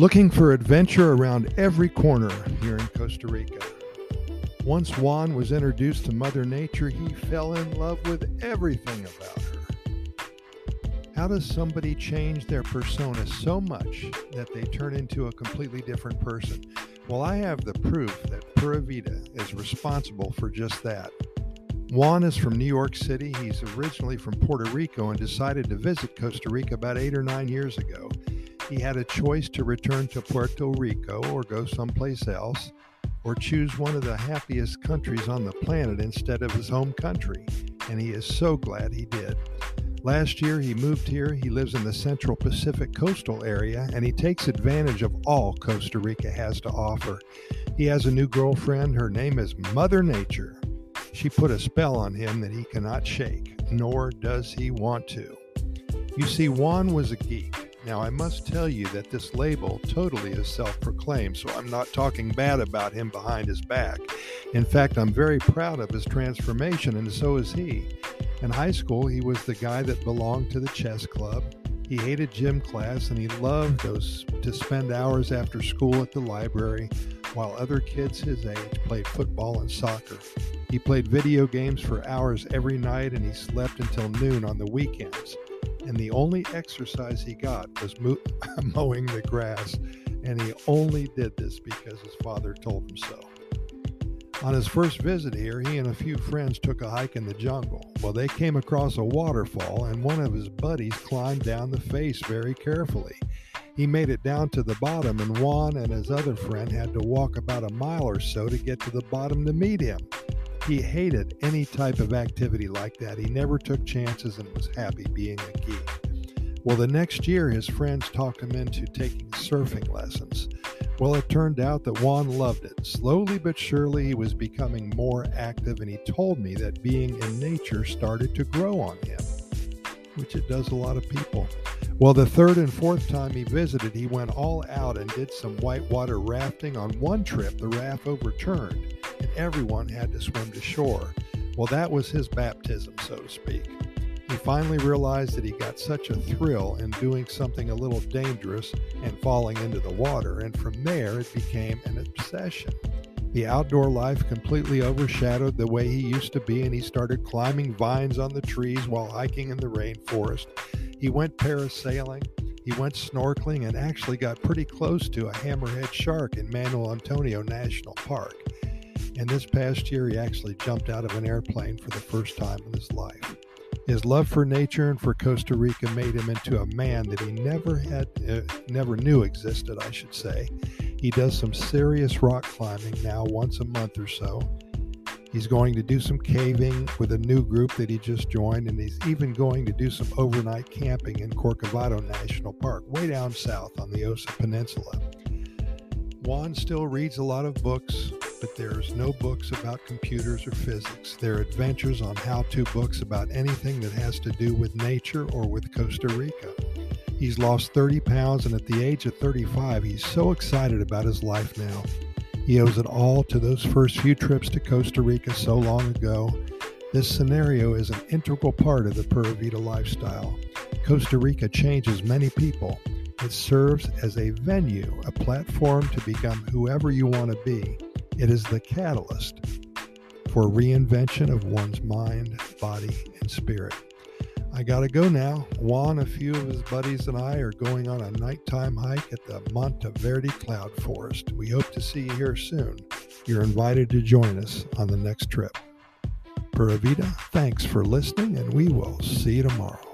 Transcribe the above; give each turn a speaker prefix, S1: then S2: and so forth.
S1: Looking for adventure around every corner here in Costa Rica. Once Juan was introduced to Mother Nature, he fell in love with everything about her. How does somebody change their persona so much that they turn into a completely different person? Well, I have the proof that Pura Vida is responsible for just that. Juan is from New York City. He's originally from Puerto Rico and decided to visit Costa Rica about eight or nine years ago. He had a choice to return to Puerto Rico or go someplace else, or choose one of the happiest countries on the planet instead of his home country, and he is so glad he did. Last year, he moved here. He lives in the Central Pacific coastal area, and he takes advantage of all Costa Rica has to offer. He has a new girlfriend. Her name is Mother Nature. She put a spell on him that he cannot shake, nor does he want to. You see, Juan was a geek. Now, I must tell you that this label totally is self proclaimed, so I'm not talking bad about him behind his back. In fact, I'm very proud of his transformation, and so is he. In high school, he was the guy that belonged to the chess club. He hated gym class and he loved those to spend hours after school at the library while other kids his age played football and soccer. He played video games for hours every night and he slept until noon on the weekends and the only exercise he got was mo- mowing the grass, and he only did this because his father told him so. On his first visit here, he and a few friends took a hike in the jungle. Well, they came across a waterfall, and one of his buddies climbed down the face very carefully. He made it down to the bottom, and Juan and his other friend had to walk about a mile or so to get to the bottom to meet him. He hated any type of activity like that. He never took chances and was happy being a geek. Well, the next year, his friends talked him into taking surfing lessons. Well, it turned out that Juan loved it. Slowly but surely, he was becoming more active, and he told me that being in nature started to grow on him, which it does a lot of people. Well, the third and fourth time he visited, he went all out and did some whitewater rafting. On one trip, the raft overturned everyone had to swim to shore. Well, that was his baptism, so to speak. He finally realized that he got such a thrill in doing something a little dangerous and falling into the water, and from there it became an obsession. The outdoor life completely overshadowed the way he used to be, and he started climbing vines on the trees while hiking in the rainforest. He went parasailing, he went snorkeling, and actually got pretty close to a hammerhead shark in Manuel Antonio National Park. And this past year, he actually jumped out of an airplane for the first time in his life. His love for nature and for Costa Rica made him into a man that he never had, uh, never knew existed, I should say. He does some serious rock climbing now once a month or so. He's going to do some caving with a new group that he just joined, and he's even going to do some overnight camping in Corcovado National Park, way down south on the Osa Peninsula. Juan still reads a lot of books, but there's no books about computers or physics. There are adventures on how to books about anything that has to do with nature or with Costa Rica. He's lost 30 pounds, and at the age of 35, he's so excited about his life now. He owes it all to those first few trips to Costa Rica so long ago. This scenario is an integral part of the Pura Vida lifestyle. Costa Rica changes many people. It serves as a venue, a platform to become whoever you want to be. It is the catalyst for reinvention of one's mind, body, and spirit. I got to go now. Juan, a few of his buddies, and I are going on a nighttime hike at the Monteverde Cloud Forest. We hope to see you here soon. You're invited to join us on the next trip. Pura Vida, thanks for listening, and we will see you tomorrow.